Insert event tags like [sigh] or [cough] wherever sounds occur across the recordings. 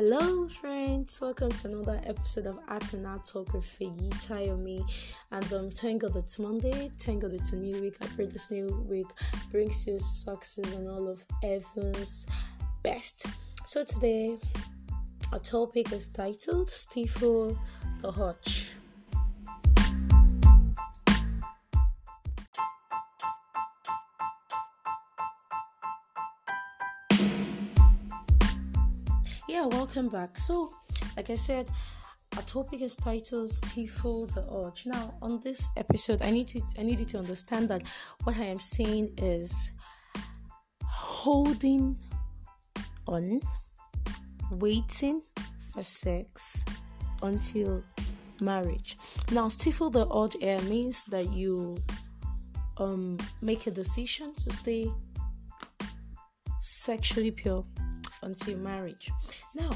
Hello, friends. Welcome to another episode of Art and Art Talk with Feyi Tayomi. And um, thank God it's Monday. Thank God it's a new week. I pray this new week brings you success and all of heaven's best. So today, our topic is titled Stifle the Urge. Welcome back. So like i said our topic is titled stifle the urge. Now on this episode i need to i need you to understand that what i am saying is holding on waiting for sex until marriage. Now stifle the urge air means that you um make a decision to stay sexually pure until marriage. Now,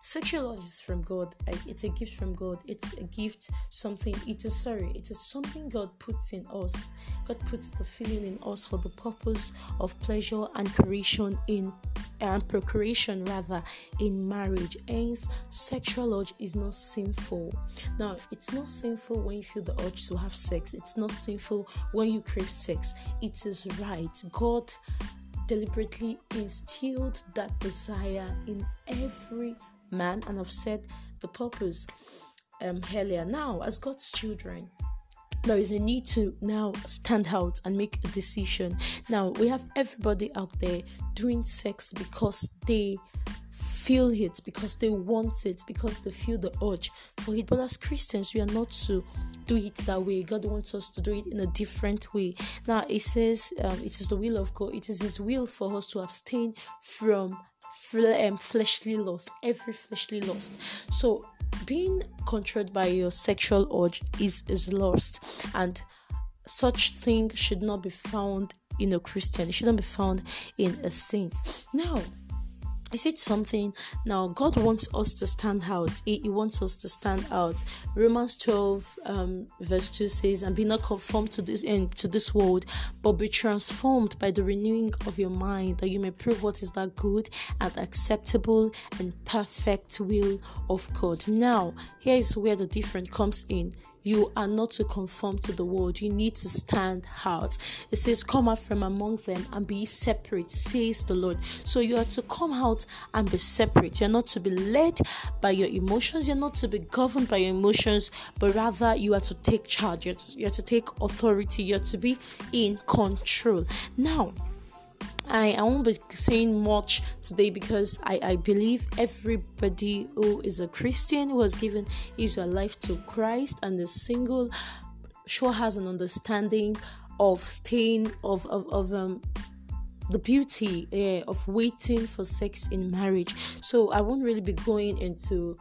sexual urge is from God. It's a gift from God. It's a gift, something, it is sorry, it is something God puts in us. God puts the feeling in us for the purpose of pleasure and creation in and procreation rather in marriage. Hence, sexual urge is not sinful. Now, it's not sinful when you feel the urge to have sex. It's not sinful when you crave sex. It is right. God deliberately instilled that desire in every man, and I've said the purpose um, earlier. Now, as God's children, there is a need to now stand out and make a decision. Now, we have everybody out there doing sex because they feel it, because they want it, because they feel the urge for it. But as Christians, we are not to do it that way. God wants us to do it in a different way. Now, it says um, it is the will of God, it is His will for us to abstain from um, fleshly lust, every fleshly lust. So, being controlled by your sexual urge is, is lust, and such thing should not be found in a Christian, it shouldn't be found in a saint. Now, I said something now. God wants us to stand out. He, he wants us to stand out. Romans 12, um, verse 2 says, And be not conformed to this end to this world, but be transformed by the renewing of your mind, that you may prove what is that good and acceptable and perfect will of God. Now, here is where the difference comes in you are not to conform to the world. You need to stand out. It says, Come out from among them and be separate, says the Lord. So you are to come out and be separate. You're not to be led by your emotions. You're not to be governed by your emotions, but rather you are to take charge. You're to, you're to take authority. You're to be in control. Now, I, I won't be saying much today because I, I believe everybody who is a Christian who has given his life to Christ and is single sure has an understanding of staying of of, of um the beauty yeah, of waiting for sex in marriage. So I won't really be going into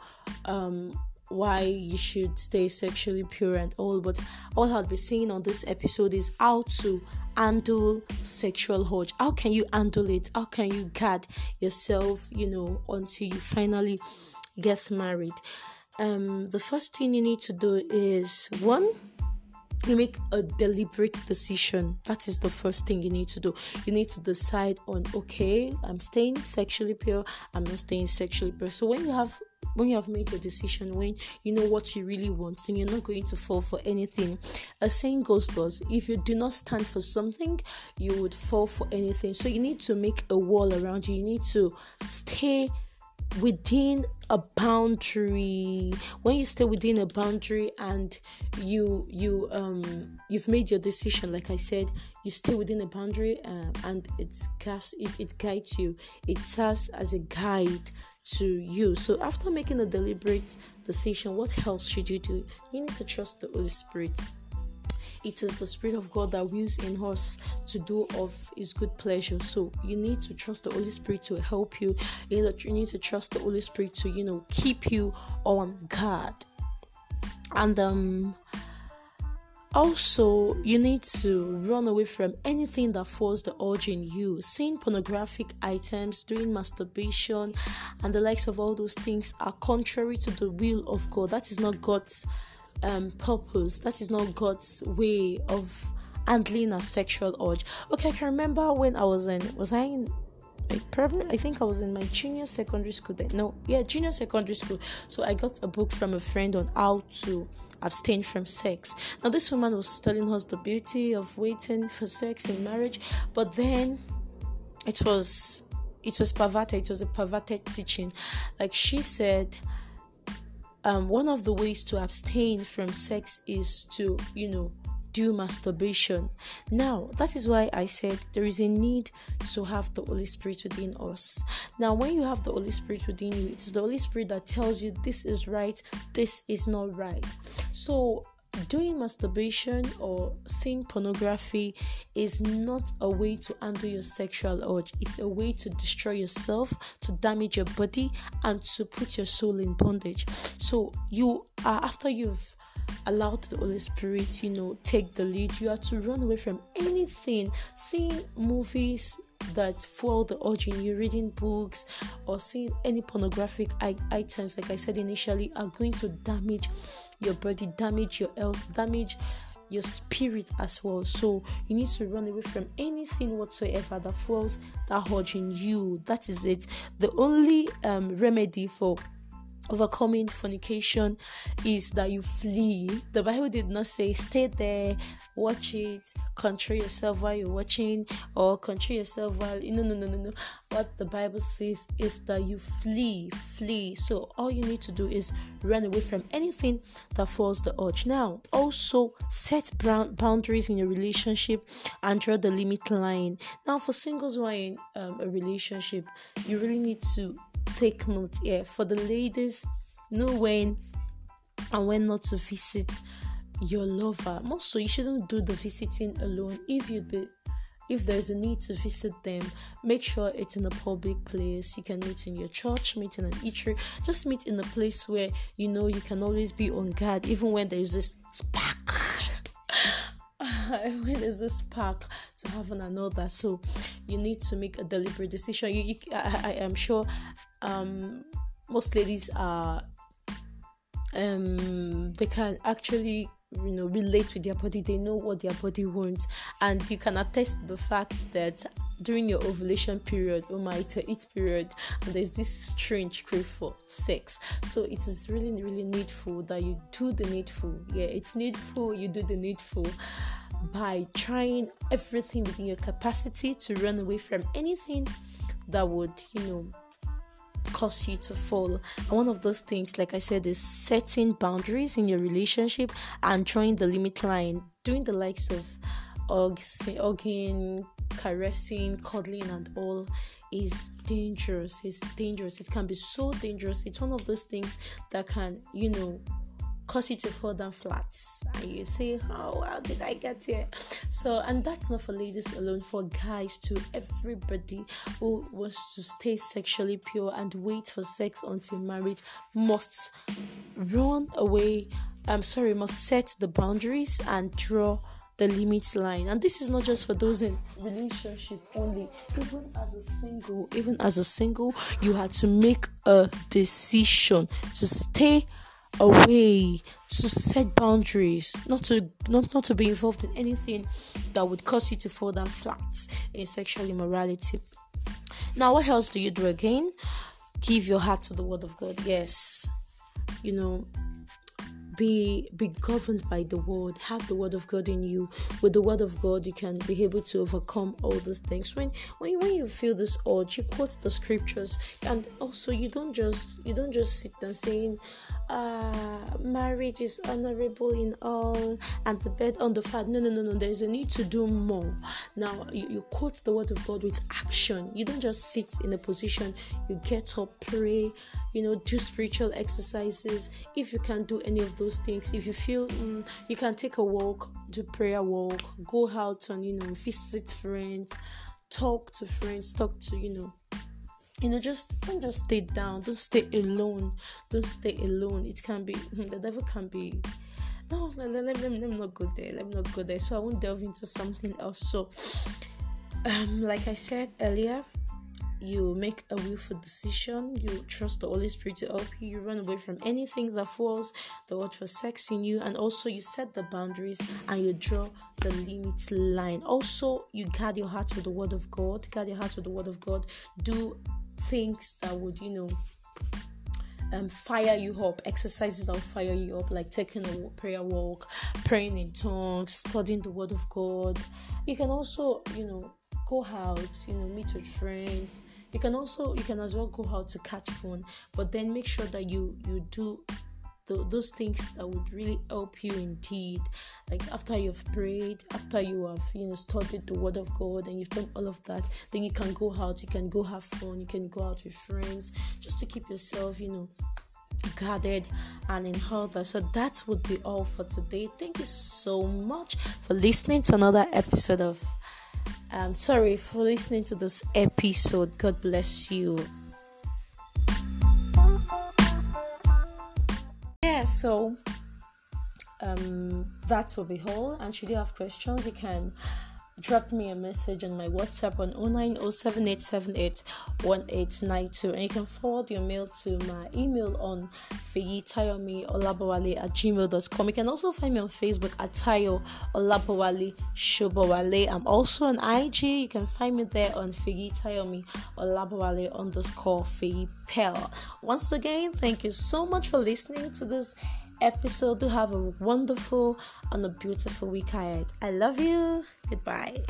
um why you should stay sexually pure and all, but all I'll be saying on this episode is how to handle sexual urge. How can you handle it? How can you guard yourself, you know, until you finally get married? Um, the first thing you need to do is one, you make a deliberate decision. That is the first thing you need to do. You need to decide on okay, I'm staying sexually pure, I'm not staying sexually pure. So when you have when you have made your decision, when you know what you really want, and you're not going to fall for anything. A saying goes thus if you do not stand for something, you would fall for anything. So you need to make a wall around you, you need to stay within a boundary when you stay within a boundary and you you um you've made your decision like i said you stay within a boundary uh, and it's it, it guides you it serves as a guide to you. So, after making a deliberate decision, what else should you do? You need to trust the Holy Spirit. It is the Spirit of God that wills in us to do of His good pleasure. So you need to trust the Holy Spirit to help you. You need to, you need to trust the Holy Spirit to you know keep you on guard. And um, also, you need to run away from anything that falls the urge in you. Seeing pornographic items, doing masturbation, and the likes of all those things are contrary to the will of God. That is not God's um, purpose. That is not God's way of handling a sexual urge. Okay, I can remember when I was in was I in I probably I think I was in my junior secondary school then. No, yeah, junior secondary school. So I got a book from a friend on how to abstain from sex. Now this woman was telling us the beauty of waiting for sex in marriage, but then it was it was perverted. It was a perverted teaching. Like she said, um, one of the ways to abstain from sex is to, you know, do masturbation. Now, that is why I said there is a need to have the Holy Spirit within us. Now, when you have the Holy Spirit within you, it is the Holy Spirit that tells you this is right, this is not right. So, doing masturbation or seeing pornography is not a way to handle your sexual urge it's a way to destroy yourself to damage your body and to put your soul in bondage so you are after you've allowed the holy spirit you know take the lead you have to run away from anything seeing movies that fuel the urge in you reading books or seeing any pornographic items like i said initially are going to damage your body, damage your health, damage your spirit as well. So you need to run away from anything whatsoever that fuels that urge in you. That is it. The only um, remedy for overcoming fornication is that you flee. The Bible did not say stay there, watch it, control yourself while you're watching, or control yourself while no no no no no. What the Bible says is that you flee, flee. So all you need to do is run away from anything that falls the urge. Now, also set boundaries in your relationship and draw the limit line. Now, for singles who are in um, a relationship, you really need to take note here. For the ladies know when and when not to visit your lover. Also you shouldn't do the visiting alone. If you'd be if there's a need to visit them make sure it's in a public place. You can meet in your church meet in an eatery. Just meet in a place where you know you can always be on guard even when there's this spark. [laughs] When there's this spark to have another. So you need to make a deliberate decision. You, you I, I am sure um, most ladies are um, they can actually you know relate with their body. They know what their body wants. And you can attest the fact that during your ovulation period or my eat period and there's this strange crave for sex. So it is really really needful that you do the needful. Yeah it's needful you do the needful by trying everything within your capacity to run away from anything that would you know cause you to fall. And one of those things, like I said, is setting boundaries in your relationship and drawing the limit line, doing the likes of hugging, caressing, cuddling, and all is dangerous. It's dangerous. It can be so dangerous. It's one of those things that can, you know, cause you to fall down flat. And you say how how did i get here? So and that's not for ladies alone for guys too everybody who wants to stay sexually pure and wait for sex until marriage must run away i'm sorry must set the boundaries and draw the limits line. And this is not just for those in relationship only. Even as a single even as a single you had to make a decision to stay away to set boundaries not to not, not to be involved in anything that would cause you to fall down flat in sexual immorality. Now what else do you do again? Give your heart to the word of god yes. You know be be governed by the word have the word of god in you. With the word of god you can be able to overcome all those things. When when, when you feel this urge you quote the scriptures. And also you don't just you don't just sit there saying uh marriage is honorable in all and the bed on the fat no no no no. There's a need to do more. Now you, you quote the word of god with action. You don't just sit in a position. You get up pray you know do spiritual exercises. If you can't do any of those those things. If you feel mm, you can take a walk do prayer walk go out and you know visit friends talk to friends talk to you know you know just don't just stay down don't stay alone don't stay alone. It can be the devil can be no let, let, let, let me not go there let me not go there. So i won't delve into something else. So um like i said earlier you make a willful decision, you trust the Holy Spirit to help you, you run away from anything that falls the word for sex in you, and also you set the boundaries and you draw the limit line. Also, you guard your heart with the word of God, guard your heart with the word of God, do things that would, you know, um, fire you up, exercises that will fire you up, like taking a prayer walk, praying in tongues, studying the Word of God. You can also, you know, go out, you know, meet with friends. You can also, you can as well go out to catch fun, but then make sure that you you do the, those things that would really help you indeed. Like after you've prayed after you have you know studied the word of god and you've done all of that then you can go out you can go have fun you can go out with friends just to keep yourself you know guarded and in order. So that would be all for today. Thank you so much for listening to another episode of um sorry for listening to this episode god bless you Yeah, so um, that will be all. And should you have questions, you can drop me a message on my WhatsApp on 09078781892 and you can forward your mail to my email on feyitayomi olabawale at gmail.com. You can also find me on Facebook at Tayo Olabawale Shobawale. I'm also on IG. You can find me there on Feyitayomi Olabawale underscore Feypel. Once again, thank you so much for listening to this episode. Do have a wonderful and a beautiful week ahead. I love you. Goodbye.